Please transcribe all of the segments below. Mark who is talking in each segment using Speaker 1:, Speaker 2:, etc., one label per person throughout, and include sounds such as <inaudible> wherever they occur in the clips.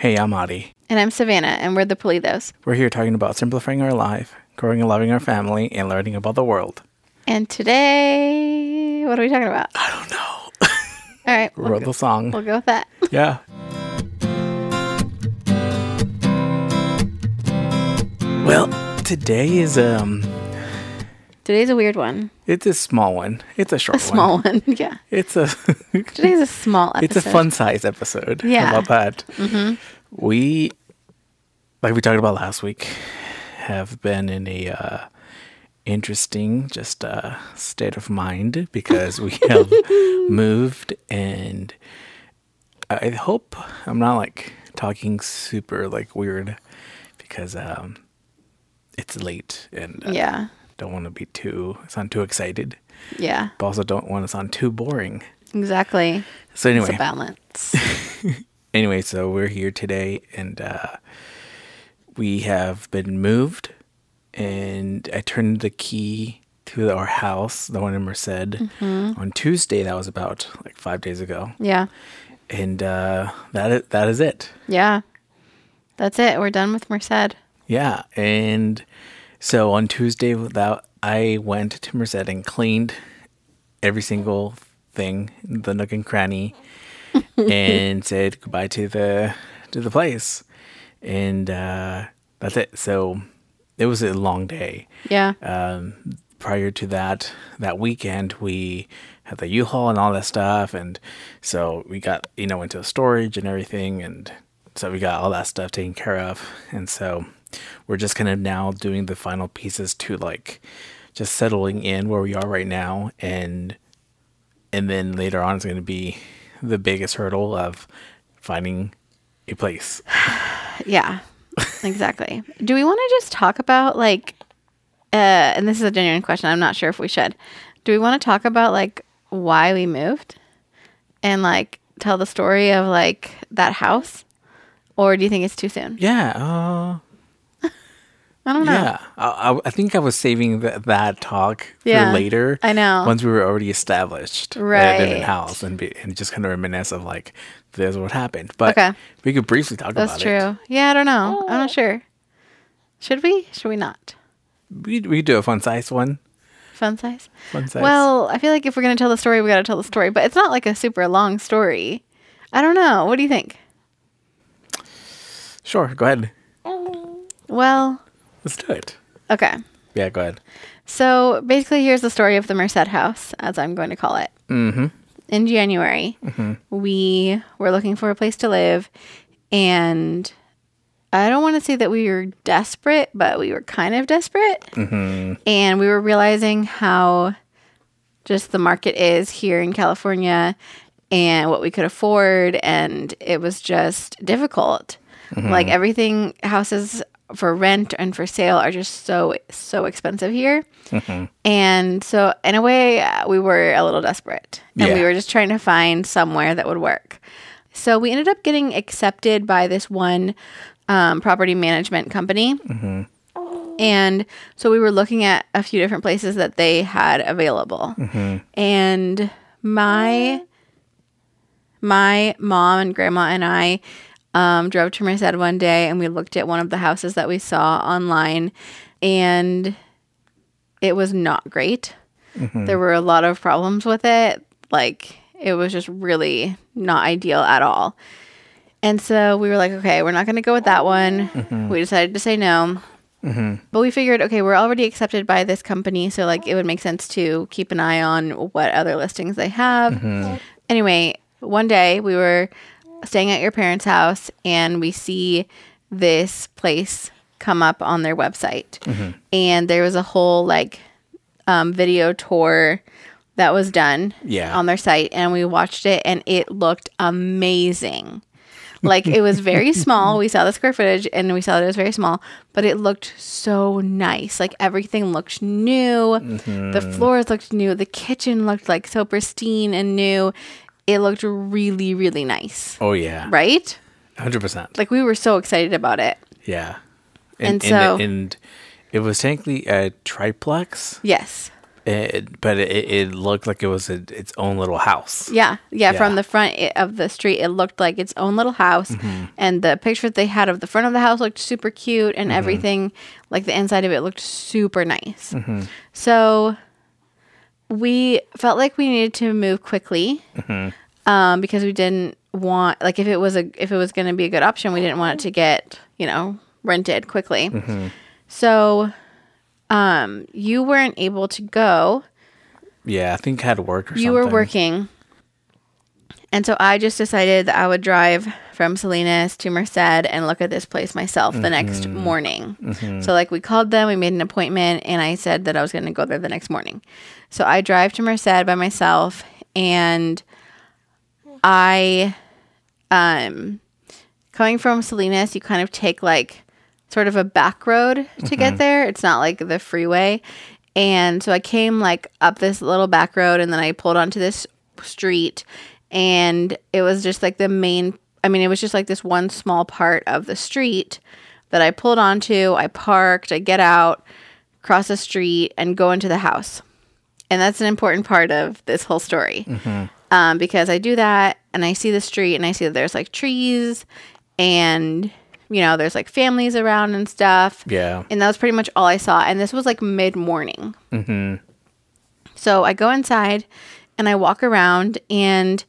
Speaker 1: Hey, I'm Ari.
Speaker 2: And I'm Savannah, and we're the Politos.
Speaker 1: We're here talking about simplifying our life, growing and loving our family, and learning about the world.
Speaker 2: And today, what are we talking about?
Speaker 1: I don't know. <laughs>
Speaker 2: All right,
Speaker 1: We
Speaker 2: we'll,
Speaker 1: wrote
Speaker 2: go,
Speaker 1: the song.
Speaker 2: we'll go with that.
Speaker 1: Yeah. Well, today is um
Speaker 2: Today's a weird one.
Speaker 1: it's a small one. It's a short
Speaker 2: A small one. <laughs> yeah.
Speaker 1: It's a <laughs>
Speaker 2: Today's a small episode.
Speaker 1: it's a fun size episode.
Speaker 2: Yeah.
Speaker 1: How about that? Mm-hmm. We like we talked about last week have been in a uh interesting just uh state of mind because we <laughs> have moved and I hope I'm not like talking super like weird because um it's late and uh,
Speaker 2: Yeah.
Speaker 1: Don't want to be too sound too excited
Speaker 2: Yeah.
Speaker 1: but also don't want to sound too boring.
Speaker 2: Exactly.
Speaker 1: So anyway,
Speaker 2: balance. <laughs>
Speaker 1: anyway, so we're here today and uh, we have been moved and I turned the key to our house, the one in Merced, on Tuesday. That was about like five days ago.
Speaker 2: yeah.
Speaker 1: And uh, that is, that is it.
Speaker 2: Yeah. That's it. We're done with Merced.
Speaker 1: Yeah. And so on Tuesday, that I went to Merced and cleaned every single thing, the nook and cranny, <laughs> and said goodbye to the to the place. And uh, that's it. So it was a long day.
Speaker 2: Yeah.
Speaker 1: Um, prior to that, that weekend, we had the U-Haul and all that stuff, and so we got you know into storage and everything, and so we got all that stuff taken care of, and so we're just kind of now doing the final pieces to like just settling in where we are right now, and and then later on it's going to be the biggest hurdle of finding a place. <sighs>
Speaker 2: Yeah. Exactly. Do we want to just talk about like uh and this is a genuine question. I'm not sure if we should. Do we want to talk about like why we moved and like tell the story of like that house or do you think it's too soon?
Speaker 1: Yeah. Uh,
Speaker 2: I don't know.
Speaker 1: Yeah, I, I- I think I was saving th- that talk
Speaker 2: Yeah,
Speaker 1: for later.
Speaker 2: I know.
Speaker 1: Once we were already established uh, a
Speaker 2: Right.
Speaker 1: different house, and be, and just kind of reminisce of like this is what happened. But
Speaker 2: Okay.
Speaker 1: we could briefly talk
Speaker 2: That's
Speaker 1: about
Speaker 2: true. It. That's true. Yeah, I don't know. I'm not oh. sure. Should we? Should we not?
Speaker 1: We we could do a fun size one.
Speaker 2: Fun size?
Speaker 1: Fun size.
Speaker 2: Well, I feel like if we're going to tell the story, we got to tell the story, but it's not like a super long story. I don't know. What do you think?
Speaker 1: sure. Go ahead.
Speaker 2: Well,
Speaker 1: Let's do it.
Speaker 2: okay.
Speaker 1: Yeah, go ahead.
Speaker 2: So basically, here's the story of the Merced House, as I'm going to call it.
Speaker 1: Mm-hmm.
Speaker 2: In January, mm-hmm. we were looking for a place to live, and I don't want to say that we were desperate, but we were kind of desperate. Mm-hmm. And we were realizing how just the market is here in California and what we could afford. And it was just difficult. Mm-hmm. Like everything, houses for rent and for sale are just so, so expensive here. And so, in a way, uh, we were a little desperate. And we were just trying to find somewhere that would work. So, we ended up getting accepted by this one um, property management company. And so we were looking at a few different places that they had available. And my my mom and grandma and I um, drove to Merced one day and we looked at one of the houses that we saw online and it was not great. Mm-hmm. There were a lot of problems with it. Like it was just really not ideal at all. And so we were like, okay, we're not going to go with that one. Mm-hmm. We decided to say no. Mm-hmm. But we figured, okay, we're already accepted by this company, so like it would make sense to keep an eye on what other listings they have. Anyway, one day we were staying at your parents' house and we see this place come up on their website. And there was a whole like um, video tour that was done
Speaker 1: Yeah.
Speaker 2: on their site and we watched it and it looked amazing. Like it was very <laughs> small. We saw the square footage and we saw that it was very small, but it looked so nice. Like everything looked new. The floors looked new. The kitchen looked like so pristine and new. It looked really, really nice.
Speaker 1: Oh yeah.
Speaker 2: Right?
Speaker 1: Hundred percent.
Speaker 2: Like we were so excited about it.
Speaker 1: Yeah.
Speaker 2: And so-
Speaker 1: and it was technically a triplex.
Speaker 2: Yes.
Speaker 1: It, but it, it looked like it was a, its own little house.
Speaker 2: Yeah, yeah. From the front i- of the street, it looked like its own little house, mm-hmm. and the pictures they had of the front of the house looked super cute, and mm-hmm. everything, like the inside of it, looked super nice. Mm-hmm. So we felt like we needed to move quickly um, because we didn't want, like, if it was a if it was going to be a good option, we didn't want it to get you know rented quickly. So um, you weren't able to go
Speaker 1: Yeah, I think I had work or
Speaker 2: you
Speaker 1: something.
Speaker 2: were working. And so I just decided that I would drive from Salinas to Merced and look at this place myself the next morning. So, like, we called them, we made an appointment, and I said that I was going to go there the next morning. So, I drive to Merced by myself, and I, um, coming from Salinas, you kind of take like sort of a back road to get there. It's not like the freeway. And so I came like up this little back road and then I pulled onto this street and it was just like the main I mean it was just like this one small part of the street that I pulled onto. I parked, I get out, cross the street and go into the house. And that's an important part of this whole story. Um, because I do that and I see the street and I see that there's like trees and you know, there's like families around and stuff.
Speaker 1: Yeah.
Speaker 2: And that was pretty much all I saw. And this was like mid morning. Mm-hmm. So I go inside and I walk around, and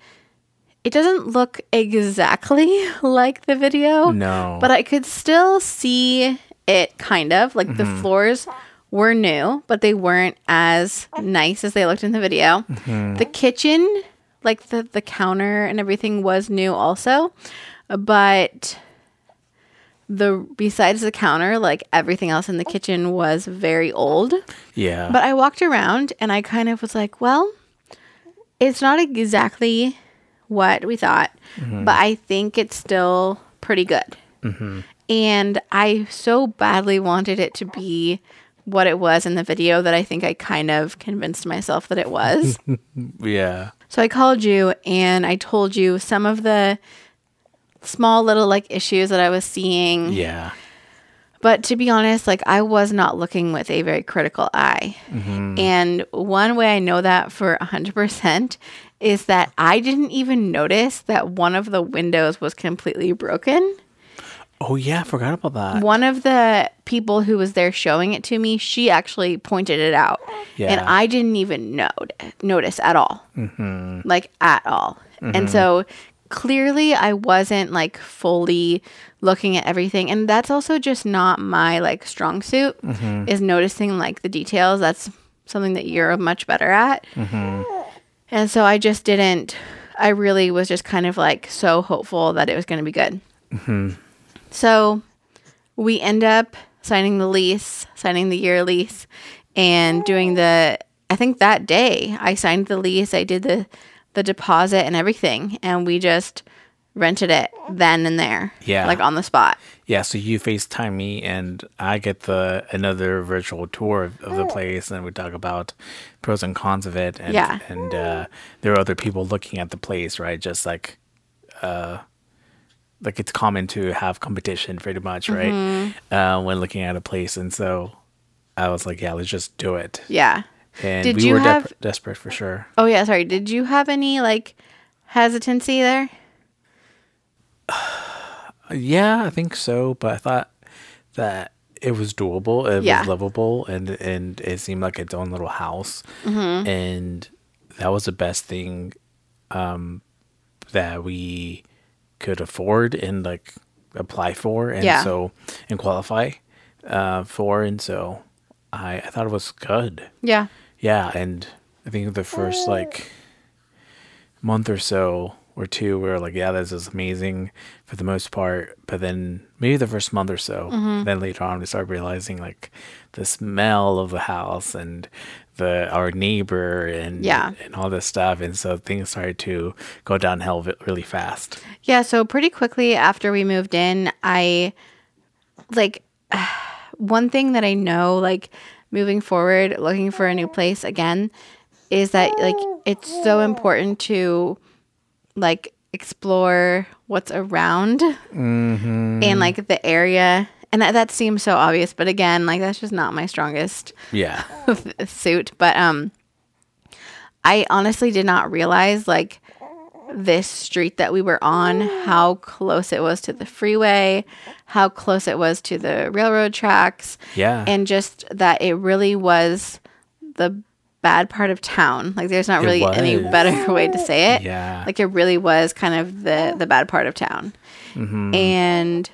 Speaker 2: it doesn't look exactly <laughs> like the video.
Speaker 1: No.
Speaker 2: But I could still see it kind of. Like the floors were new, but they weren't as nice as they looked in the video. The kitchen, like the, the counter and everything, was new also. But the besides the counter, like everything else in the kitchen was very old.
Speaker 1: yeah.
Speaker 2: But I walked around and I kind of was like, well, it's not exactly what we thought, mm-hmm. but I think it's still pretty good. Mm-hmm. And I so badly wanted it to be what it was in the video that I think I kind of convinced myself that it was. <laughs>
Speaker 1: yeah.
Speaker 2: So I called you and I told you some of the small little like issues that I was seeing.
Speaker 1: Yeah.
Speaker 2: But to be honest, like I was not looking with a very critical eye. Mm-hmm. And one way I know that for 100% is that I didn't even notice that one of the windows was completely broken.
Speaker 1: Oh yeah, I forgot about that.
Speaker 2: One of the people who was there showing it to me, she actually pointed it out.
Speaker 1: Yeah.
Speaker 2: And I didn't even know, notice at all. Mm-hmm. Like at all. And mm-hmm. so clearly I wasn't like fully looking at everything. And that's also just not my like strong suit mm-hmm. is noticing like the details. That's something that you're much better at. And so I just didn't, I really was just kind of like so hopeful that it was going to be good. So we end up signing the lease, signing the year lease, and doing the. I think that day I signed the lease. I did the the deposit and everything, and we just rented it then and there.
Speaker 1: Yeah.
Speaker 2: like on the spot.
Speaker 1: Yeah, so you FaceTime me and I get the another virtual tour of, of the place and we talk about pros and cons of it and
Speaker 2: Yeah.
Speaker 1: and uh, there are other people looking at the place, right? Just like uh like it's common to have competition pretty much, right?
Speaker 2: Mm-hmm.
Speaker 1: Uh, when looking at a place and so I was like, yeah, let's just do it.
Speaker 2: Yeah.
Speaker 1: And
Speaker 2: Did
Speaker 1: we
Speaker 2: you
Speaker 1: were
Speaker 2: have-
Speaker 1: dep- desperate for sure.
Speaker 2: Oh yeah. Sorry. Did you have any like hesitancy there? <sighs>
Speaker 1: Yeah, I think so, but I thought that it was doable. It
Speaker 2: Yeah.
Speaker 1: was livable, and and it seemed like its own little house,
Speaker 2: Mm-hmm.
Speaker 1: and that was the best thing um, that we could afford and like apply for, and
Speaker 2: Yeah.
Speaker 1: so and qualify uh, for, and so I I thought it was good.
Speaker 2: Yeah.
Speaker 1: Yeah, and I think the first like month or so or two, we were like, yeah, this is amazing for the most part. But then maybe the first month or so,
Speaker 2: Mm-hmm.
Speaker 1: then later on, we started realizing like the smell of the house and the our neighbor and
Speaker 2: Yeah.
Speaker 1: and all this stuff, and so things started to go downhill really fast.
Speaker 2: Yeah, so pretty quickly after we moved in, I like <sighs> one thing that I know like moving forward looking for a new place again is that like it's so important to like explore what's around mm-hmm. and like the area and that, that seems so obvious, but again, like that's just not my strongest
Speaker 1: Yeah. <laughs>
Speaker 2: suit. But um, I honestly did not realize like this street that we were on, how close it was to the freeway, how close it was to the railroad tracks,
Speaker 1: Yeah.
Speaker 2: and just that it really was the bad part of town. Like there's not
Speaker 1: It
Speaker 2: really any better <laughs> way to say it.
Speaker 1: Yeah.
Speaker 2: Like it really was kind of the the bad part of town.
Speaker 1: Mm-hmm.
Speaker 2: And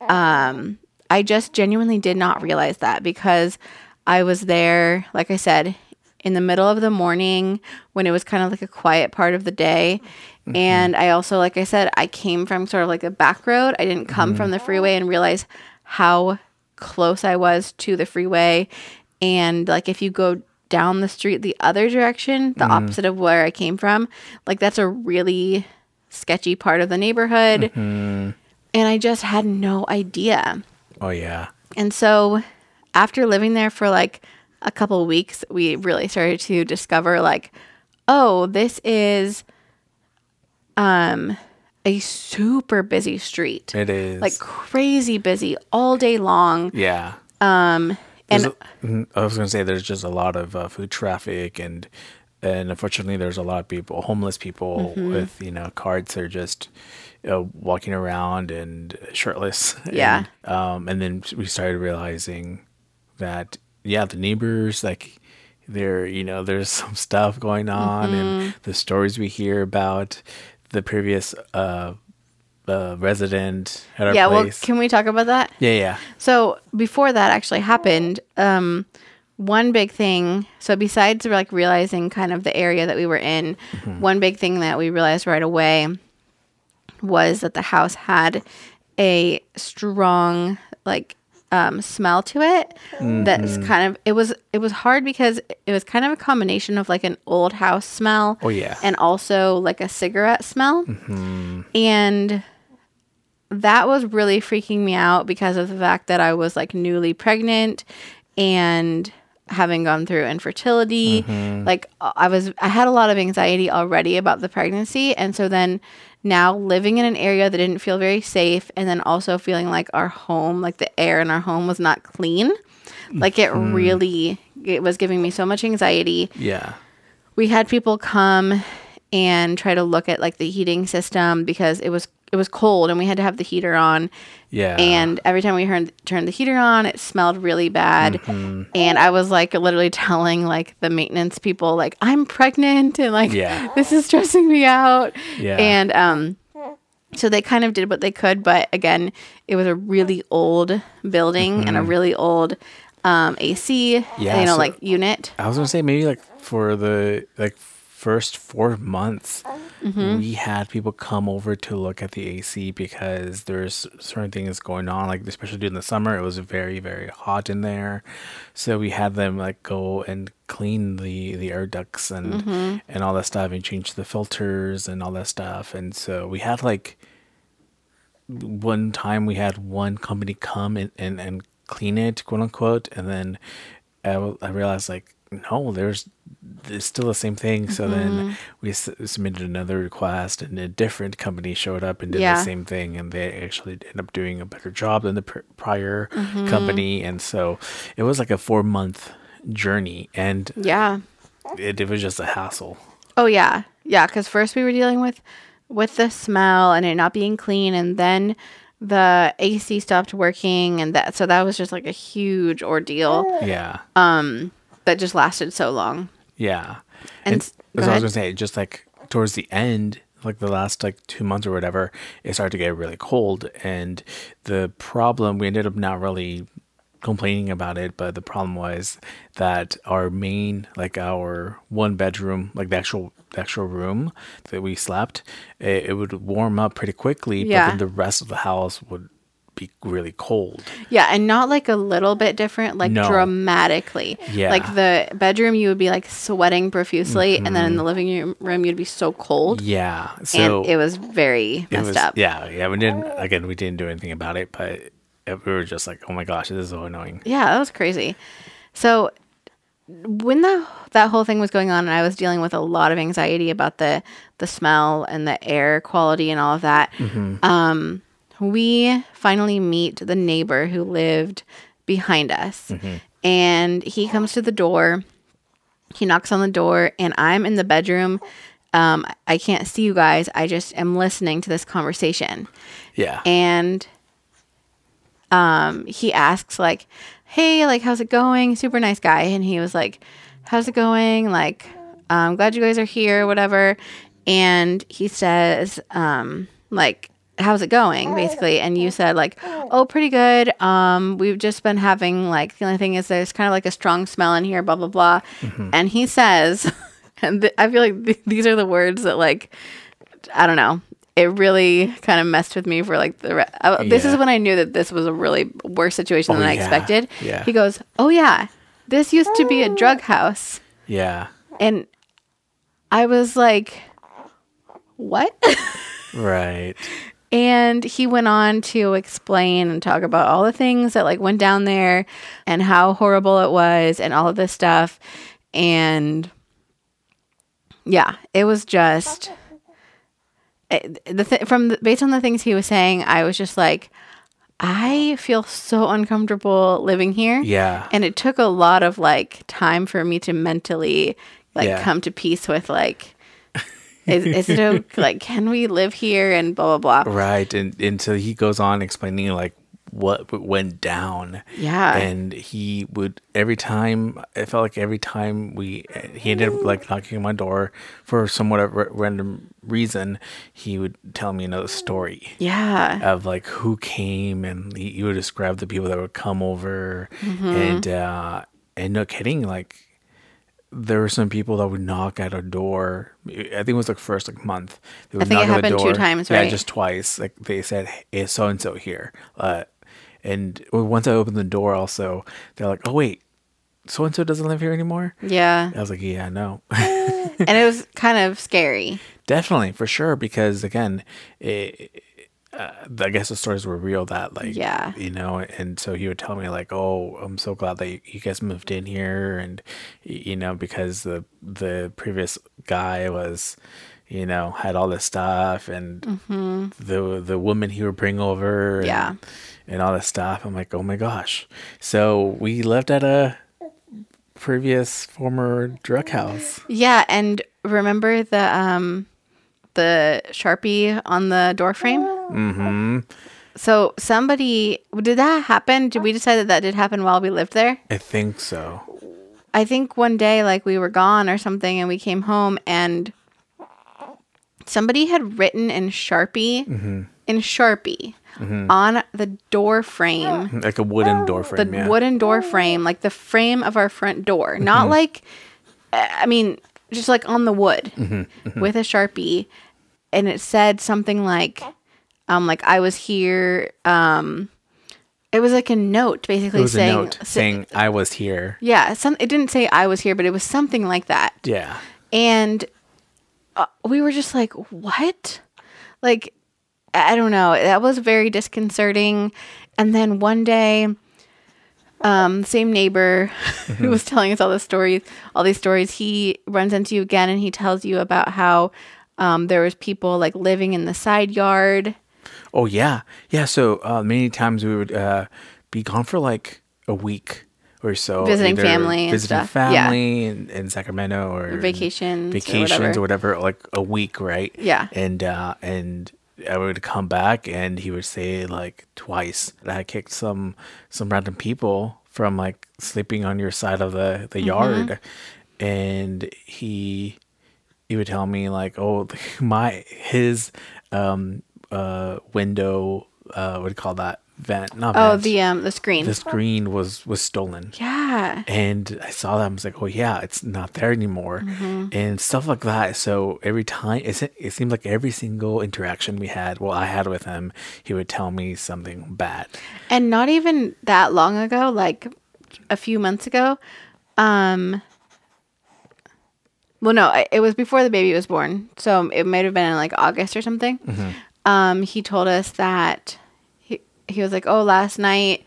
Speaker 2: um I just genuinely did not realize that because I was there, like I said, in the middle of the morning when it was kind of like a quiet part of the day.
Speaker 1: Mm-hmm.
Speaker 2: And I also, like I said, I came from sort of like a back road. I didn't come
Speaker 1: Mm-hmm.
Speaker 2: from the freeway and realize how close I was to the freeway. And like if you go down the street the other direction, the
Speaker 1: Mm-hmm.
Speaker 2: opposite of where I came from, like that's a really sketchy part of the neighborhood. And I just had no idea.
Speaker 1: oh yeah.
Speaker 2: And so after living there for like a couple of weeks, we really started to discover like, oh, this is um a super busy street.
Speaker 1: It is.
Speaker 2: Like crazy busy all day long.
Speaker 1: yeah.
Speaker 2: Um and
Speaker 1: a- mhm, I was gonna say there's just a lot of uh, food traffic and and unfortunately there's a lot of people, homeless people
Speaker 2: Mm-hmm.
Speaker 1: with you know carts They're just uh, walking around and shirtless. <laughs>
Speaker 2: Yeah.
Speaker 1: And, um, and then we started realizing that yeah, the neighbors like there you know there's <laughs> some stuff going on
Speaker 2: Mm-hmm.
Speaker 1: and the stories we hear about the previous uh, uh resident at our
Speaker 2: yeah, well, can we talk about that?
Speaker 1: yeah, yeah.
Speaker 2: So before that actually happened, um, one big thing. So besides like realizing kind of the area that we were in, one big thing that we realized right away was that the house had a strong like um, smell to it. That's kind of it was it was hard because it was kind of a combination of like an old house smell.
Speaker 1: Oh, yeah.
Speaker 2: and also like a cigarette smell, and that was really freaking me out because of the fact that I was like newly pregnant and having gone through infertility. Mm-hmm. Like I was I had a lot of anxiety already about the pregnancy and so then now living in an area that didn't feel very safe and then also feeling like our home, like the air in our home was not clean. Like it mm-hmm. really it was giving me so much anxiety
Speaker 1: Yeah.
Speaker 2: we had people come and try to look at like the heating system because it was it was cold and we had to have the heater on
Speaker 1: Yeah.
Speaker 2: and every time we turned turned the heater on it smelled really bad
Speaker 1: Mm-hmm.
Speaker 2: and i was like literally telling like the maintenance people like i'm pregnant and like
Speaker 1: Yeah. <laughs>
Speaker 2: this is stressing me out
Speaker 1: Yeah.
Speaker 2: and um so they kind of did what they could but again it was a really old building and a really old um ac
Speaker 1: Mm-hmm. Yeah,
Speaker 2: you know
Speaker 1: so-
Speaker 2: like unit
Speaker 1: I was gonna say maybe like for the like first four months,
Speaker 2: Mm-hmm.
Speaker 1: we had people come over to look at the AC because there's certain things going on. Like especially during the summer, it was very very hot in there, so we had them like go and clean the the air ducts and
Speaker 2: Mm-hmm.
Speaker 1: and all that stuff and change the filters and all that stuff. And so we had like one time we had one company come and, and, and clean it, quote unquote, and then I, I realized like no, there's it's still the same thing. So then mm-hmm. we s- submitted another request, and a different company showed up and did
Speaker 2: Yeah.
Speaker 1: the same thing, and they actually ended up doing a better job than the pr- prior mm-hmm. company, and so it was like a four month journey, and
Speaker 2: yeah
Speaker 1: it, it was just a hassle.
Speaker 2: Oh yeah, yeah. Because first we were dealing with with the smell and it not being clean, and then the AC stopped working, and that so that was just like a huge ordeal
Speaker 1: Yeah, um,
Speaker 2: that just lasted so long.
Speaker 1: yeah.
Speaker 2: And
Speaker 1: And,
Speaker 2: s-
Speaker 1: that's
Speaker 2: go
Speaker 1: what I was gonna say. Just like towards the end, like the last like two months or whatever, it started to get really cold. And the problem, we ended up not really complaining about it, but the problem was that our main, like our one bedroom, like the actual the actual room that we slept, it, it would warm up pretty quickly,
Speaker 2: Yeah.
Speaker 1: but then the rest of the house would be really cold.
Speaker 2: Yeah, and not like a little bit different, like
Speaker 1: No.
Speaker 2: dramatically.
Speaker 1: Yeah.
Speaker 2: Like the bedroom, you would be like sweating profusely, and then in the living room- room, you'd be so cold,
Speaker 1: Yeah. Mm-hmm. So
Speaker 2: and it was very messed
Speaker 1: was,
Speaker 2: up.
Speaker 1: Yeah, yeah. We didn't again. We didn't do anything about it, but we were just like, oh my gosh, this is so annoying.
Speaker 2: Yeah, that was crazy. So when that that whole thing was going on and I was dealing with a lot of anxiety about the the smell and the air quality and all of that,
Speaker 1: Mm-hmm.
Speaker 2: um we finally meet the neighbor who lived behind us. And he comes to the door. He knocks on the door, and I'm in the bedroom. Um, I can't see you guys. I just am listening to this conversation.
Speaker 1: Yeah.
Speaker 2: And um, he asks, like, hey, like, how's it going? Super nice guy. And he was like, how's it going? Like, I'm glad you guys are here, whatever. And he says, um, like, how's it going basically? And you said like oh pretty good. Um we've just been having like the only thing is there's kind of like a strong smell in here blah blah blah. And he says <laughs> and th- i feel like th- these are the words that like i don't know it really kind of messed with me for like the re- uh, this is when i knew that this was a really worse situation
Speaker 1: Oh,
Speaker 2: than i
Speaker 1: yeah.
Speaker 2: expected.
Speaker 1: Yeah.
Speaker 2: he goes oh yeah this used to be a drug house.
Speaker 1: Yeah.
Speaker 2: and i was like what? <laughs>
Speaker 1: Right.
Speaker 2: And he went on to explain and talk about all the things that like went down there and how horrible it was and all of this stuff. And yeah, it was just it, the th- from the, based on the things he was saying, I was just like, I feel so uncomfortable living here.
Speaker 1: Yeah.
Speaker 2: And it took a lot of like time for me to mentally like
Speaker 1: Yeah.
Speaker 2: come to peace with like is, is it <laughs> okay? like can we live here and blah blah blah.
Speaker 1: Right. And until he goes on explaining like what went down.
Speaker 2: Yeah.
Speaker 1: And he would every time it felt like every time we he ended up like knocking on my door for somewhat of random reason, he would tell me another story.
Speaker 2: Yeah.
Speaker 1: of like who came and he, he would describe the people that would come over
Speaker 2: Mm-hmm.
Speaker 1: and uh and no kidding like there were some people that would knock at our door. I think it was like first like month. They would
Speaker 2: think it
Speaker 1: knock the
Speaker 2: happened two times,
Speaker 1: yeah
Speaker 2: right?
Speaker 1: just twice. Like they said hey so and so here. Uh and once i opened the door also they're like oh wait so and so doesn't live here anymore?
Speaker 2: Yeah.
Speaker 1: i was like yeah no <laughs>
Speaker 2: and it was kind of scary.
Speaker 1: definitely for sure because again it, uh, i guess the stories were real that like
Speaker 2: Yeah.
Speaker 1: you know and so he would tell me like oh i'm so glad that you, guys moved in here and you know because the the previous guy was you know had all this stuff and the the woman he would bring over and,
Speaker 2: Yeah.
Speaker 1: and all this stuff i'm like oh my gosh so we lived at a previous former drug house
Speaker 2: Yeah, and remember the um the Sharpie on the door frame?
Speaker 1: mm-hmm.
Speaker 2: So somebody did that happen? Did we decide that that did happen while we lived there?
Speaker 1: i think so.
Speaker 2: I think one day like we were gone or something and we came home and somebody had written in Sharpie mm-hmm. in Sharpie mm-hmm. on the door frame
Speaker 1: like a wooden door
Speaker 2: the
Speaker 1: frame yeah.
Speaker 2: wooden door frame, like the frame of our front door, not mm-hmm. like, I mean, just like on the wood with a sharpie, and it said something like, um, like I was here. Um, it was like a note, basically
Speaker 1: It was
Speaker 2: saying,
Speaker 1: a note
Speaker 2: sa-
Speaker 1: saying I was here.
Speaker 2: yeah, some. It didn't say I was here, but it was something like that
Speaker 1: Yeah.
Speaker 2: and uh, we were just like what like i don't know that was very disconcerting and then one day um same neighbor <laughs> who was telling us all the stories all these stories he runs into you again and he tells you about how um there was people like living in the side yard
Speaker 1: Oh yeah. Yeah. So uh, many times we would uh, be gone for like a week or so,
Speaker 2: Visiting family and
Speaker 1: visiting.
Speaker 2: Yeah.
Speaker 1: family in, in Sacramento or
Speaker 2: Vacations or
Speaker 1: vacations
Speaker 2: whatever.
Speaker 1: or whatever, like a week, right?
Speaker 2: Yeah.
Speaker 1: And uh, and I would come back and he would say like twice that I kicked some some random people from like sleeping on your side of the the
Speaker 2: Mm-hmm.
Speaker 1: yard, and he he would tell me like, oh, <laughs> my his um uh window uh what do you call that vent? Not
Speaker 2: oh
Speaker 1: vent.
Speaker 2: the um the screen
Speaker 1: the screen was was stolen.
Speaker 2: yeah
Speaker 1: And I saw that I was like, oh yeah, it's not there anymore,
Speaker 2: Mm-hmm.
Speaker 1: and stuff like that. So every time it it seemed like every single interaction we had, well, I had with him, he would tell me something bad.
Speaker 2: and not even that long ago like a few months ago um well no it- was before the baby was born so it might have been in like august or something um he told us that he, he was like oh last night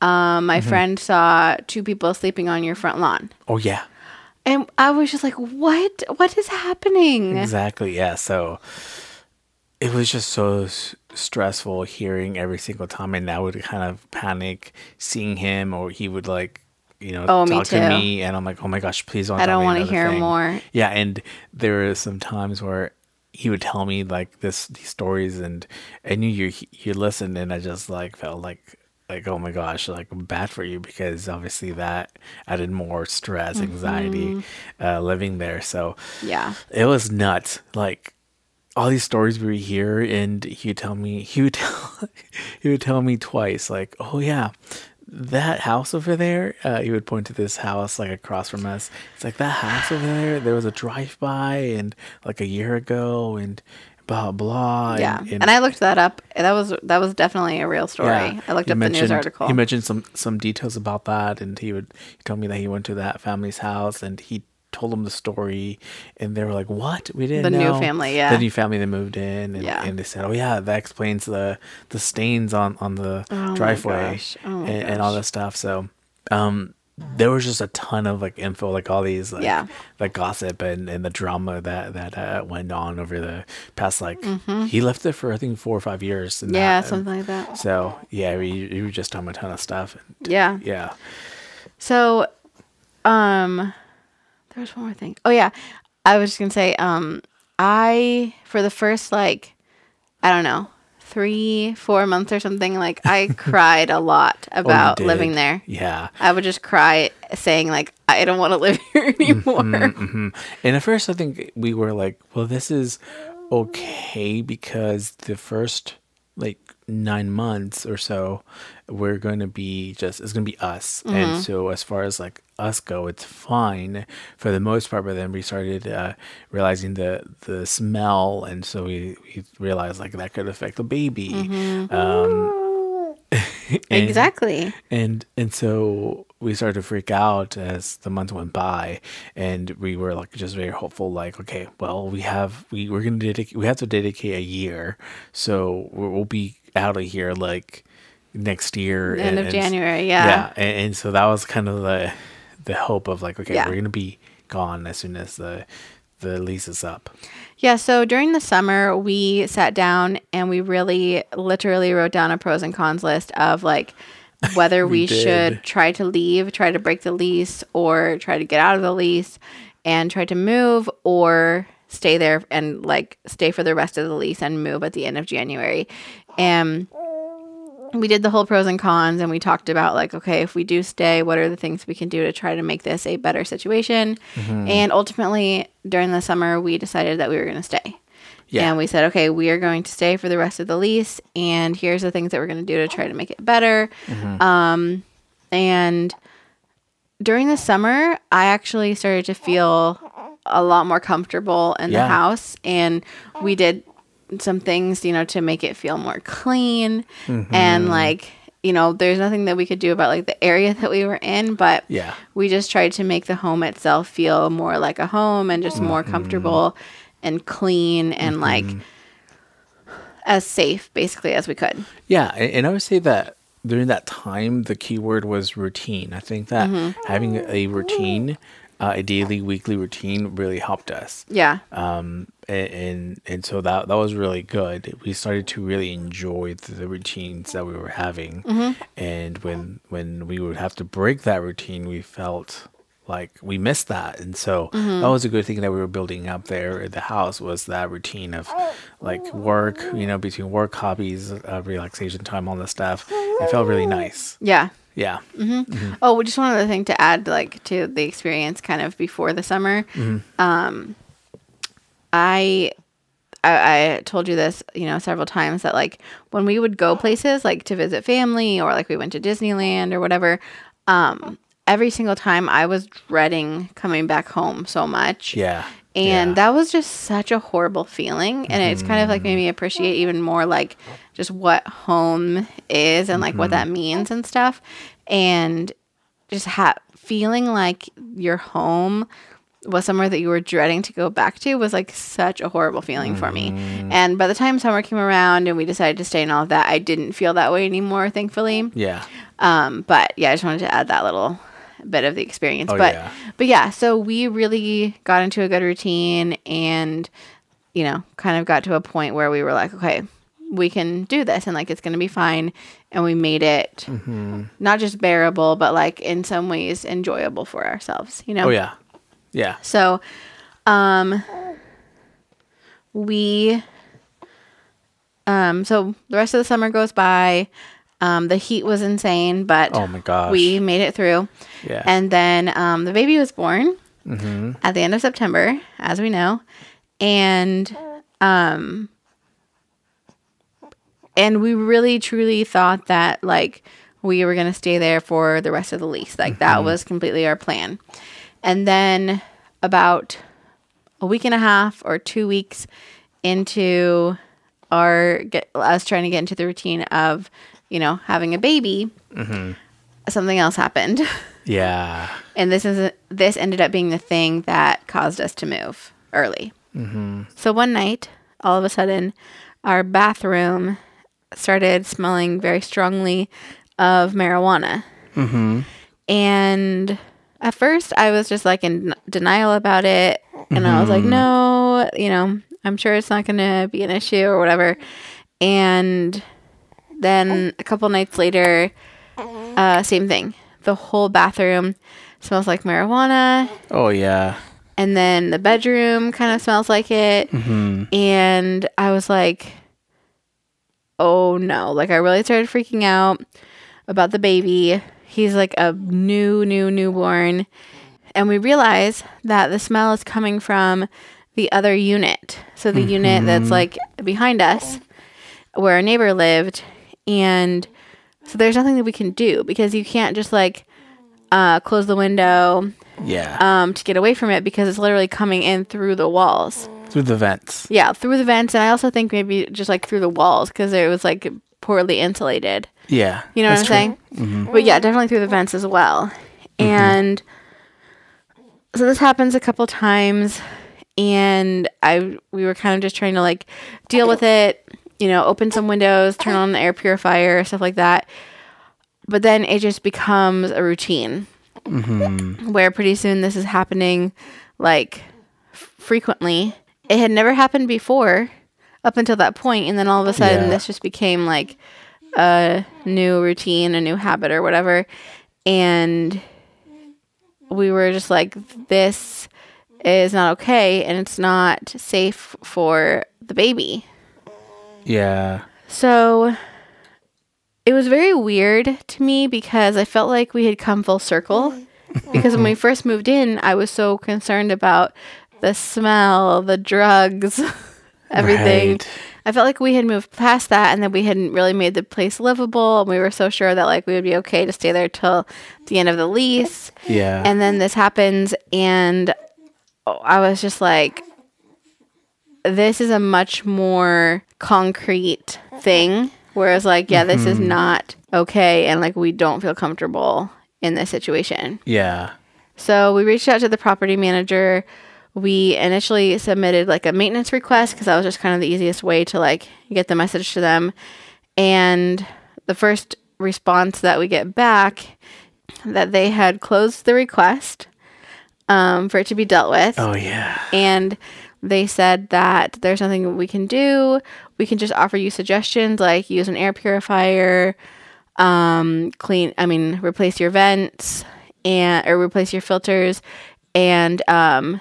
Speaker 2: um my friend saw two people sleeping on your front lawn
Speaker 1: Oh yeah,
Speaker 2: and i was just like what what is happening
Speaker 1: exactly. Yeah. So it was just so s- stressful hearing every single time, and I would kind of panic seeing him, or he would like. You know,
Speaker 2: Oh, me
Speaker 1: talk to
Speaker 2: too.
Speaker 1: me, and I'm like, "Oh my gosh, please don't."
Speaker 2: I don't wanna hear
Speaker 1: thing."
Speaker 2: more.
Speaker 1: Yeah, and there were some times where he would tell me like this these stories, and I knew you you listened, and I just like felt like like oh my gosh, like bad for you because obviously that added more stress, anxiety, uh, living there. So
Speaker 2: Yeah.
Speaker 1: it was nuts. Like all these stories we hear, and he would tell me he would <laughs> tell he would tell me twice, like, "Oh yeah, that house over there." Uh, he would point to this house like across from us. It's like that house over there. There was a drive by, and like a year ago, and blah blah.
Speaker 2: Yeah. And, I looked that up. That was that was definitely a real story.
Speaker 1: yeah,
Speaker 2: I looked up the news article.
Speaker 1: He mentioned some some details about that, and he would he told me that he went to that family's house, and he told them the story, and they were like, "What? We didn't
Speaker 2: The new family, yeah.
Speaker 1: the new family that moved in, and,
Speaker 2: Yeah.
Speaker 1: and they said, "Oh yeah, that explains the the stains on on the
Speaker 2: Oh
Speaker 1: driveway.
Speaker 2: Oh
Speaker 1: and, and all this stuff." So, um. There was just a ton of like info, like all these like
Speaker 2: Yeah.
Speaker 1: like gossip and, and the drama that that uh, went on over the past like he left it for I think four or five years. And
Speaker 2: Mm-hmm. yeah,
Speaker 1: that,
Speaker 2: something like that.
Speaker 1: so yeah, we, we were just talking a ton of stuff. And,
Speaker 2: Yeah.
Speaker 1: yeah.
Speaker 2: So, um, there was one more thing. Oh yeah, I was just gonna say, um, I for the first like, I don't know, three, four months or something, like I <laughs> cried a lot
Speaker 1: Oh,
Speaker 2: about
Speaker 1: did.
Speaker 2: living there.
Speaker 1: Yeah.
Speaker 2: I would just cry, saying like, I don't want to live <laughs> here anymore.
Speaker 1: hmm And at first, I think we were like, well, this is okay because the first like nine months or so, we're going to be just, it's going to be us.
Speaker 2: Mm-hmm.
Speaker 1: And so, as far as like us go, it's fine for the most part. But then we started uh, realizing the, the smell. And so we, we realized like that could affect the baby.
Speaker 2: Mm-hmm.
Speaker 1: Um, <laughs> and-
Speaker 2: exactly.
Speaker 1: and and so we started to freak out as the months went by and we were like just very hopeful like okay well we have we we're gonna dedicate we have to dedicate a year so we'll we'll be out of here like next year
Speaker 2: End
Speaker 1: and-
Speaker 2: of
Speaker 1: and-
Speaker 2: January, yeah.
Speaker 1: yeah and, and so that was kind of the the hope of like okay
Speaker 2: Yeah.
Speaker 1: we're gonna be gone as soon as the the lease is up
Speaker 2: Yeah, so during the summer, we sat down and we really literally wrote down a pros and cons list of like <laughs> whether we,
Speaker 1: We
Speaker 2: should try to leave, try to break the lease, or try to get out of the lease and try to move, or stay there and like stay for the rest of the lease and move at the end of January. And we did the whole pros and cons and we talked about like okay if we do stay what are the things we can do to try to make this a better situation
Speaker 1: Mm-hmm.
Speaker 2: and ultimately during the summer we decided that we were going to stay
Speaker 1: Yeah.
Speaker 2: and we said okay we are going to stay for the rest of the lease and here's the things that we're going to do to try to make it better
Speaker 1: Mm-hmm.
Speaker 2: um, and during the summer i actually started to feel a lot more comfortable in the house and we did some things you know to make it feel more clean
Speaker 1: Mm-hmm.
Speaker 2: and like you know there's nothing that we could do about like the area <laughs> that we were in but
Speaker 1: Yeah.
Speaker 2: we just tried to make the home itself feel more like a home and just more
Speaker 1: Mm-hmm.
Speaker 2: comfortable and clean and like as safe basically as we could
Speaker 1: Yeah, and I would say that during that time, the key word was routine. I think that
Speaker 2: Mm-hmm.
Speaker 1: having a routine, uh, a daily, weekly routine, really helped us.
Speaker 2: yeah
Speaker 1: Um, and and so that that was really good. We started to really enjoy the, the routines that we were having,
Speaker 2: Mm-hmm.
Speaker 1: and when when we would have to break that routine, we felt like we missed that, and so
Speaker 2: Mm-hmm.
Speaker 1: that was a good thing that we were building up there at the house was that routine of like work, you know, between work, hobbies, uh, relaxation time, all this stuff. It felt really nice.
Speaker 2: yeah
Speaker 1: Yeah,
Speaker 2: Oh, just one other thing to add, like to the experience, kind of before the summer. Um, I, I, I told you this, you know, several times that like when we would go places, like to visit family or like we went to Disneyland or whatever, um, every single time I was dreading coming back home so much.
Speaker 1: yeah,
Speaker 2: And
Speaker 1: yeah.
Speaker 2: that was just such a horrible feeling. And it's kind of like made me mm-hmm. appreciate even more like just what home is and like what mm-hmm. that means and stuff. And just ha- feeling like your home was somewhere that you were dreading to go back to was like such a horrible feeling for me. Mm-hmm. And by the time summer came around and we decided to stay and all of that, I didn't feel that way anymore, thankfully.
Speaker 1: yeah.
Speaker 2: Um, but yeah, I just wanted to add that little bit of the experience.
Speaker 1: Oh,
Speaker 2: but
Speaker 1: yeah.
Speaker 2: but yeah, so we really got into a good routine and you know, kind of got to a point where we were like, okay, we can do this and like it's going to be fine and we made it not just bearable but like in some ways enjoyable for ourselves you know
Speaker 1: Oh yeah. Yeah.
Speaker 2: so um we um so the rest of the summer goes by um the heat was insane but
Speaker 1: Oh my gosh.
Speaker 2: we made it through.
Speaker 1: Yeah.
Speaker 2: and then um the baby was born at the end of September as we know. And um and we really truly thought that like we were going to stay there for the rest of the lease. Like that was completely our plan. And then about a week and a half or two weeks into our get us trying to get into the routine of you know having a baby mm-hmm. something else happened <laughs>
Speaker 1: yeah.
Speaker 2: and this is this ended up being the thing that caused us to move early. Mm-hmm. So one night, all of a sudden, our bathroom started smelling very strongly of marijuana. Mm-hmm. And at first, I was just like in denial about it, and I was like, "No, you know, I'm sure it's not going to be an issue or whatever." And then a couple nights later, uh, same thing. The whole bathroom smells like marijuana,
Speaker 1: Oh yeah.
Speaker 2: and then the bedroom kind of smells like it. And I was like, "Oh no!" Like I really started freaking out about the baby. He's like a new, new newborn, and we realize that the smell is coming from the other unit. So the unit that's like behind us, where our neighbor lived, and so there's nothing that we can do because you can't just like uh, close the window
Speaker 1: Yeah.
Speaker 2: um, to get away from it because it's literally coming in through the walls.
Speaker 1: Through the vents.
Speaker 2: Yeah, through the vents, and I also think maybe just like through the walls because it was like poorly insulated.
Speaker 1: Yeah.
Speaker 2: You know what I'm
Speaker 1: that's
Speaker 2: saying?
Speaker 1: Mm-hmm.
Speaker 2: But yeah, definitely through the vents as well. And so this happens a couple times, and I we were kind of just trying to like deal with it. You know, open some windows, turn on the air purifier, stuff like that. But then it just becomes a routine mm-hmm. where pretty soon this is happening like f- frequently. It had never happened before up until that point, and then all of a sudden
Speaker 1: Yeah.
Speaker 2: this just became like a new routine, a new habit, or whatever. And we were just like, this is not okay, and it's not safe for the baby.
Speaker 1: Yeah.
Speaker 2: So it was very weird to me because I felt like we had come full circle. <laughs> Because when we first moved in, I was so concerned about the smell, the drugs, <laughs> everything.
Speaker 1: Right.
Speaker 2: I felt like we had moved past that and that we hadn't really made the place livable. And we were so sure that like we would be okay to stay there till the end of the lease.
Speaker 1: Yeah.
Speaker 2: And then this happens, and I was just like, this is a much more concrete thing. Whereas, like, yeah, this is not okay, and like, we don't feel comfortable in this situation.
Speaker 1: yeah.
Speaker 2: So we reached out to the property manager. We initially submitted like a maintenance request because that was just kind of the easiest way to like get the message to them. And the first response that we get back that they had closed the request um, for it to be dealt with
Speaker 1: Oh yeah.
Speaker 2: and they said that there's nothing we can do. We can just offer you suggestions like use an air purifier, um, clean. I mean, replace your vents and or replace your filters, and um,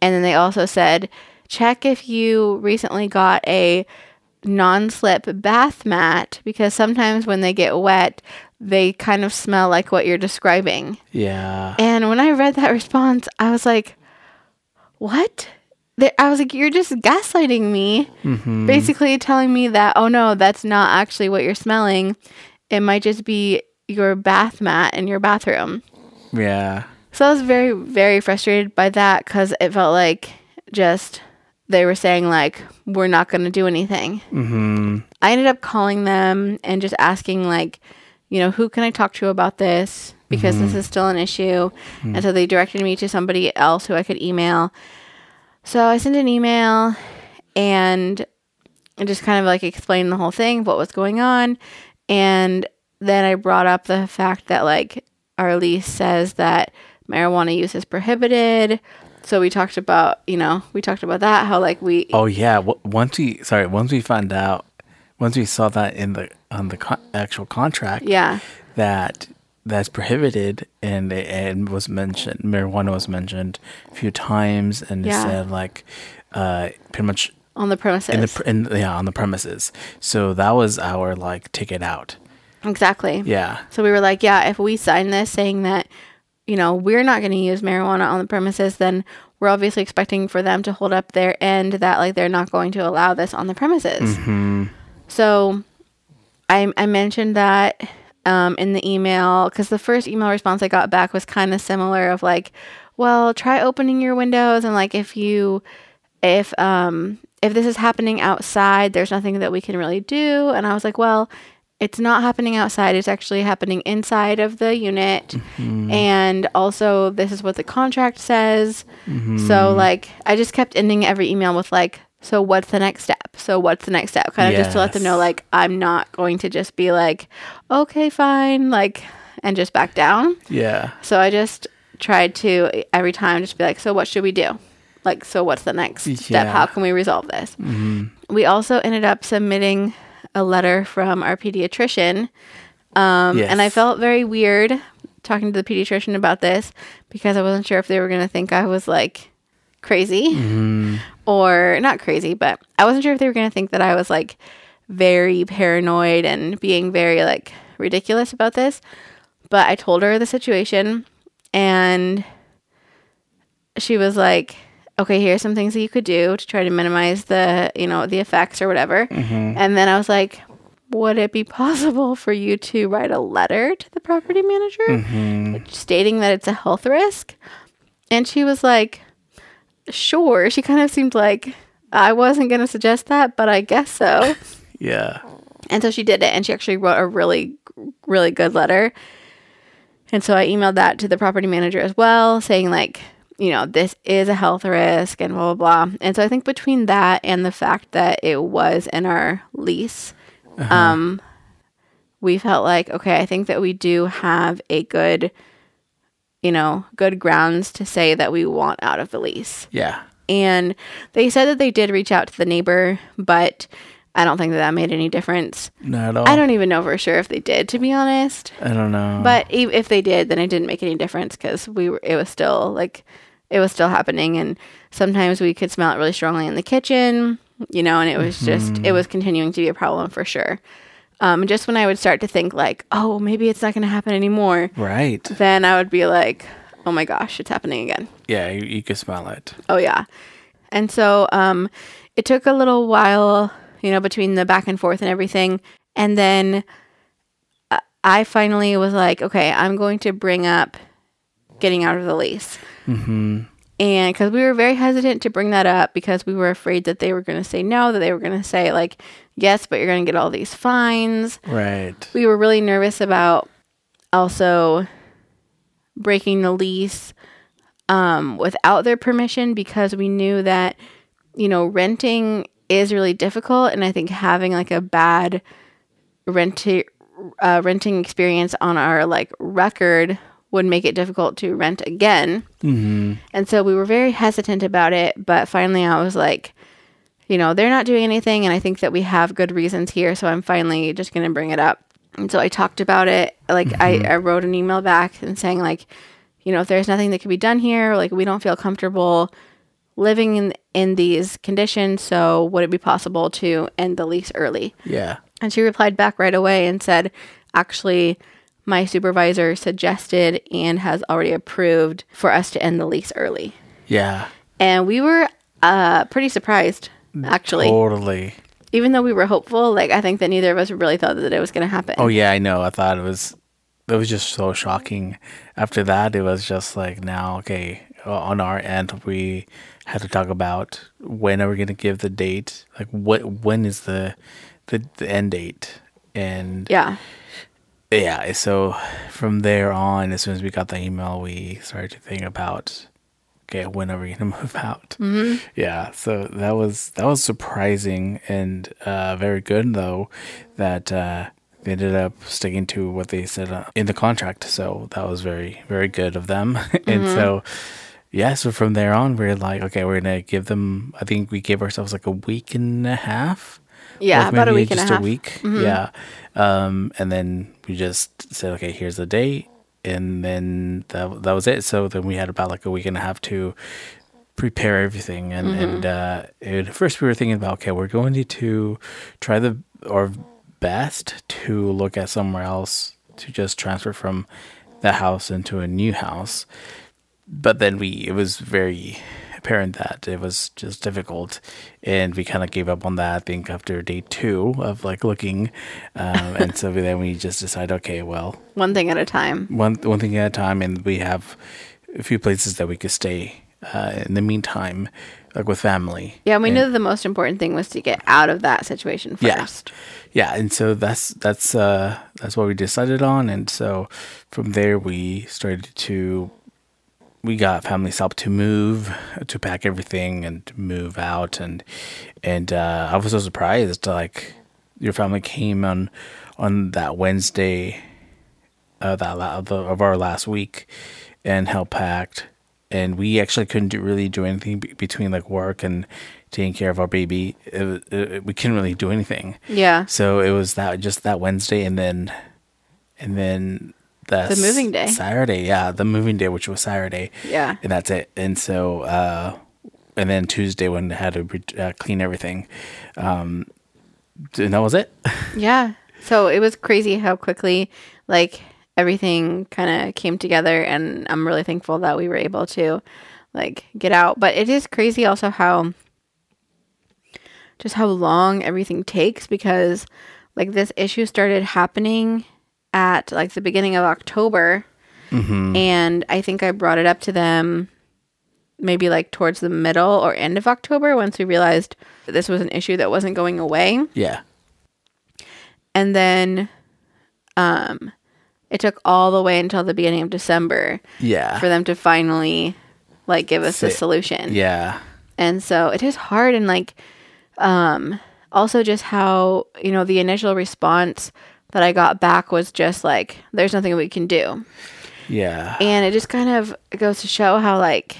Speaker 2: and then they also said check if you recently got a non-slip bath mat because sometimes when they get wet, they kind of smell like what you're describing.
Speaker 1: Yeah.
Speaker 2: And when I read that <laughs> response, I was like, what? Th- I was like, you're just gaslighting me. Mm-hmm. Basically telling me that, oh no, that's not actually what you're smelling. It might just be your bath mat in your bathroom.
Speaker 1: Yeah.
Speaker 2: So I was very, very frustrated by that because it felt like just they were saying, like, we're not going to do anything.
Speaker 1: Mm-hmm.
Speaker 2: I ended up calling them and just asking, like, you know, who can I talk to about this? Because this mm-hmm. is still an issue. And mm. so they directed me to somebody else who I could email. So I sent an email and I just kind of like explained the whole thing, what was going on. And then I brought up the fact that, like, our lease says that marijuana use is prohibited. So we talked about, you know, we talked about that, how, like, we,
Speaker 1: Oh yeah. W- once we sorry, once we found out once we saw that in the on the con- actual contract,
Speaker 2: Yeah.
Speaker 1: that that's prohibited and and was mentioned marijuana was mentioned a few times and it
Speaker 2: Yeah.
Speaker 1: said like uh pretty much
Speaker 2: On the premises.
Speaker 1: in the pr- in, yeah on the premises so that was our like ticket out
Speaker 2: exactly.
Speaker 1: yeah
Speaker 2: So we were like, yeah, if we sign this saying that, you know, we're not going to use marijuana on the premises, then we're obviously expecting for them to hold up their end that like they're not going to allow this on the premises. So I I mentioned that um, in the email because the first email response I got back was kind of similar of like, well, try opening your windows and like if you if um if this is happening outside, there's nothing that we can really do. And I was like, well, it's not happening outside. It's actually happening inside of the unit. And also, this is what the contract says. So, like, I just kept ending every email with, like, so what's the next step? So, what's the next step? Kind of just to let them know, like, I'm not going to just be like, okay, fine, like, and just back down.
Speaker 1: yeah
Speaker 2: So I just tried to every time just be like, so what should we do? Like, so what's the next step? How can we resolve this? We also ended up submitting a letter from our pediatrician. Um, And I felt very weird talking to the pediatrician about this because I wasn't sure if they were going to think I was like crazy or not crazy, but I wasn't sure if they were going to think that I was like very paranoid and being very like ridiculous about this. But I told her the situation and she was like, okay, here's some things that you could do to try to minimize the, you know, the effects or whatever. Mm-hmm. And then I was like, would it be possible for you to write a letter to the property manager mm-hmm. stating that it's a health risk? And she was like, sure. She kind of seemed like I wasn't going to suggest that, but I guess so. <laughs>
Speaker 1: yeah
Speaker 2: And so she did it, and she actually wrote a really, really good letter. And so I emailed that to the property manager as well, saying, like, you know, this is a health risk and blah, blah, blah. And so I think between that and the fact that it was in our lease, um, we felt like, okay, I think that we do have a good, you know, good grounds to say that we want out of the lease.
Speaker 1: yeah
Speaker 2: And they said that they did reach out to the neighbor, but I don't think that that made any difference.
Speaker 1: not at all
Speaker 2: I don't even know for sure if they did, to be honest.
Speaker 1: i don't know
Speaker 2: But e- if they did, then it didn't make any difference because we were. It was still like it was still happening, and sometimes we could smell it really strongly in the kitchen, you know, and it was just it hmm. was continuing to be a problem for sure. Um, and just when I would start to think like, oh, maybe it's not going to happen anymore,
Speaker 1: right
Speaker 2: then I would be like, oh my gosh, it's happening again.
Speaker 1: yeah you, you could smell it
Speaker 2: Oh yeah. And so um it took a little while, you know, between the back and forth and everything. And then uh, I finally was like, okay, I'm going to bring up getting out of the lease. And because we were very hesitant to bring that up because we were afraid that they were going to say no, that they were going to say, like, yes, but you're going to get all these fines.
Speaker 1: Right.
Speaker 2: We were really nervous about also breaking the lease um, without their permission because we knew that you know renting is really difficult. And i think having like a bad rent uh, renting experience on our like record would make it difficult to rent again
Speaker 1: mm-hmm.
Speaker 2: and so we were very hesitant about it but finally i was like you know, they're not doing anything, and I think that we have good reasons here, so I'm finally just going to bring it up. And so I talked about it. Like, I, I wrote an email back and saying, like, you know, if there's nothing that can be done here, like, we don't feel comfortable living in, in these conditions, so would it be possible to end the lease early?
Speaker 1: yeah
Speaker 2: And she replied back right away and said, actually, my supervisor suggested and has already approved for us to end the lease early.
Speaker 1: yeah
Speaker 2: And we were uh, pretty surprised, actually.
Speaker 1: totally
Speaker 2: Even though we were hopeful, like I think that neither of us really thought that it was going to happen.
Speaker 1: Oh yeah, I know. I thought it was it was just so shocking. After that, it was just like now, okay, uh, on our end, we had to talk about when are we going to give the date? Like what when is the the, the end date? And
Speaker 2: Yeah.
Speaker 1: Yeah, so from there on, as soon as we got the email, we started to think about okay, when are we to <laughs> move out? Mm-hmm. Yeah, so that was that was surprising and uh, very good though that uh, they ended up sticking to what they said uh, in the contract. So that was very very good of them. <laughs> and so yeah, so from there on, we're like, okay, we're gonna give them. I think we gave ourselves like a week and a half
Speaker 2: Yeah, about a week and a half. Mm-hmm.
Speaker 1: Yeah. Um, and then we just said, okay, here's the date, and then that that was it. So then we had about like a week and a half to prepare everything, and
Speaker 2: Mm-hmm.
Speaker 1: and uh, at first we were thinking about okay, we're going to, to try the our best to look at somewhere else to just transfer from the house into a new house but then we it was very apparent that it was just difficult and we kind of gave up on that i think after day two of like looking um, and so then we just decided okay well
Speaker 2: One thing at a time.
Speaker 1: one one thing at a time and we have a few places that we could stay uh, in the meantime like with family
Speaker 2: Yeah, we
Speaker 1: And-
Speaker 2: knew that the most important thing was to get out of that situation
Speaker 1: Yeah.
Speaker 2: first.
Speaker 1: yeah and so that's that's uh that's what we decided on and so from there we started to we got family's help to move to pack everything and move out. And and uh i was so surprised like your family came on on that wednesday uh that la- of, the, of our last week and helped packed. And we actually couldn't do, really do anything be- between like work and taking care of our baby. It, it, we couldn't really do anything.
Speaker 2: Yeah.
Speaker 1: so it was that just that Wednesday, and then and then the,
Speaker 2: The moving day.
Speaker 1: Saturday. Yeah, the moving day, which was Saturday.
Speaker 2: Yeah.
Speaker 1: and that's it. And so uh, and then Tuesday when I had to re- uh, clean everything, um, and that was it. <laughs>
Speaker 2: Yeah. So it was crazy how quickly like everything kind of came together and I'm really thankful that we were able to like get out. But it is crazy also how just how long everything takes because like this issue started happening at like the beginning of October. And I think I brought it up to them maybe like towards the middle or end of October once we realized that this was an issue that wasn't going away.
Speaker 1: Yeah,
Speaker 2: and then um it took all the way until the beginning of December
Speaker 1: yeah,
Speaker 2: for them to finally like give us a solution.
Speaker 1: yeah,
Speaker 2: And so it is hard and like um also just how, you know, the initial response that I got back was just like there's nothing we can do.
Speaker 1: yeah,
Speaker 2: And it just kind of goes to show how like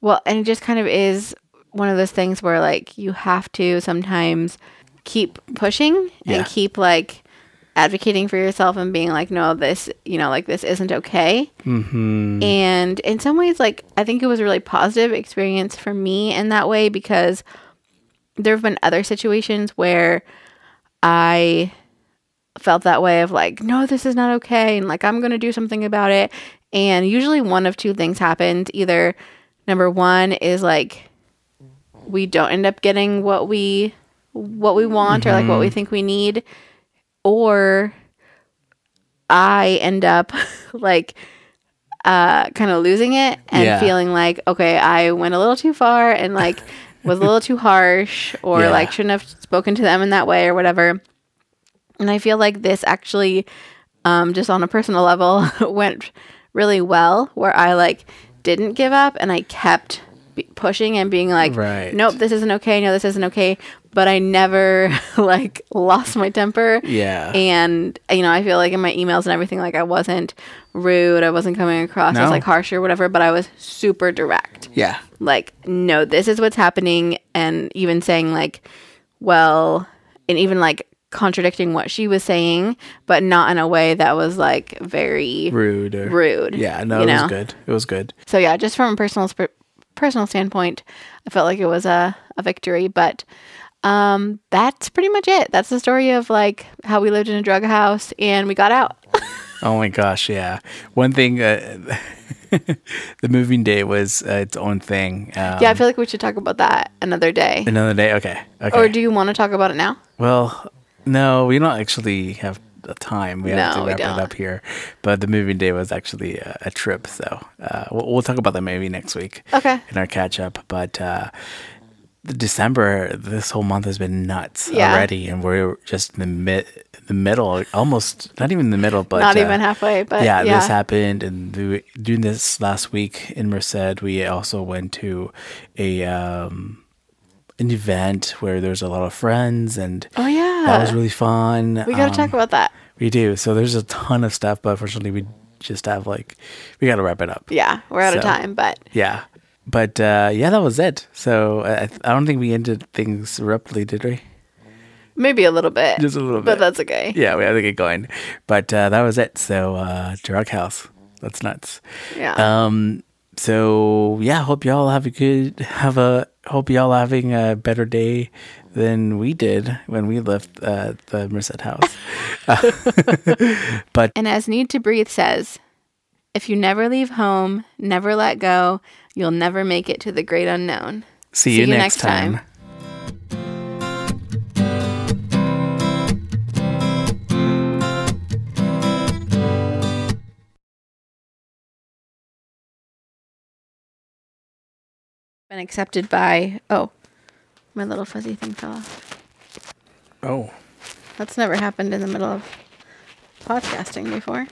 Speaker 2: well, and it just kind of is one of those things where like you have to sometimes keep pushing
Speaker 1: Yeah.
Speaker 2: and keep like advocating for yourself and being like no this you know like this isn't okay
Speaker 1: mm-hmm.
Speaker 2: and in some ways like i think it was a really positive experience for me in that way because there have been other situations where i felt that way of like no this is not okay and like i'm going to do something about it and usually one of two things happens either number one is like we don't end up getting what we what we want or like what we think we need or i end up <laughs> like uh kind of losing it and
Speaker 1: Yeah.
Speaker 2: feeling like okay i went a little too far and like was a little too harsh or <laughs>
Speaker 1: Yeah.
Speaker 2: like shouldn't have spoken to them in that way or whatever and i feel like this actually um just on a personal level <laughs> went really well where i like didn't give up and i kept be- pushing and being like
Speaker 1: Right.
Speaker 2: nope this isn't okay. No this isn't okay. But i never <laughs> like lost my temper.
Speaker 1: Yeah,
Speaker 2: and you know i feel like in my emails and everything like i wasn't rude. I wasn't coming across
Speaker 1: No.
Speaker 2: as like harsh or whatever but i was super direct.
Speaker 1: Yeah,
Speaker 2: like no this is what's happening. And even saying like well and even like contradicting what she was saying but not in a way that was like very
Speaker 1: rude, or,
Speaker 2: rude
Speaker 1: Yeah, no, it
Speaker 2: know?
Speaker 1: was good. It was good.
Speaker 2: so yeah just from a personal sp- personal standpoint i felt like it was a, a victory but um that's pretty much it that's the story of like how we lived in a drug house and we got out <laughs>
Speaker 1: Oh my gosh, yeah. One thing, uh, <laughs> the moving day was uh, its own thing. Um,
Speaker 2: yeah i feel like we should talk about that another day
Speaker 1: Another day. Okay. Okay.
Speaker 2: or do you want to talk about it now
Speaker 1: well, no, we don't actually have the time. We have to wrap it up here. But the moving day was actually a, a trip, so uh, we'll, we'll talk about that maybe next week
Speaker 2: okay
Speaker 1: in our catch up. But uh, the December, this whole month has been nuts
Speaker 2: Yeah.
Speaker 1: already, and we're just in the mid, the middle, almost not even the middle, but
Speaker 2: not
Speaker 1: uh,
Speaker 2: even halfway but
Speaker 1: yeah,
Speaker 2: yeah,
Speaker 1: this happened, and the, during this last week in Merced, we also went to a um, an event where there's a lot of friends, and
Speaker 2: oh yeah
Speaker 1: that was really fun.
Speaker 2: we gotta
Speaker 1: Um,
Speaker 2: talk about that
Speaker 1: We do. So there's a ton of stuff, but unfortunately, we just have like we got to wrap it up.
Speaker 2: yeah we're out of time but
Speaker 1: Yeah, but uh, yeah, that was it. So I, I don't think we ended things abruptly, did we?
Speaker 2: Maybe a little bit.
Speaker 1: Just a little bit.
Speaker 2: But that's okay.
Speaker 1: yeah, we had to get going. But uh, that was it. So uh, drug house. That's nuts.
Speaker 2: Yeah.
Speaker 1: Um. So yeah, hope y'all have a good have a hope y'all having a better day than we did when we left uh, the Merced house. <laughs> <laughs>
Speaker 2: But and as NEEDTOBREATHE says, if you never leave home, never let go, you'll never make it to the great unknown.
Speaker 1: See, you, next time.
Speaker 2: Been accepted by, oh, my little fuzzy thing fell off.
Speaker 1: Oh,
Speaker 2: That's never happened in the middle of podcasting before.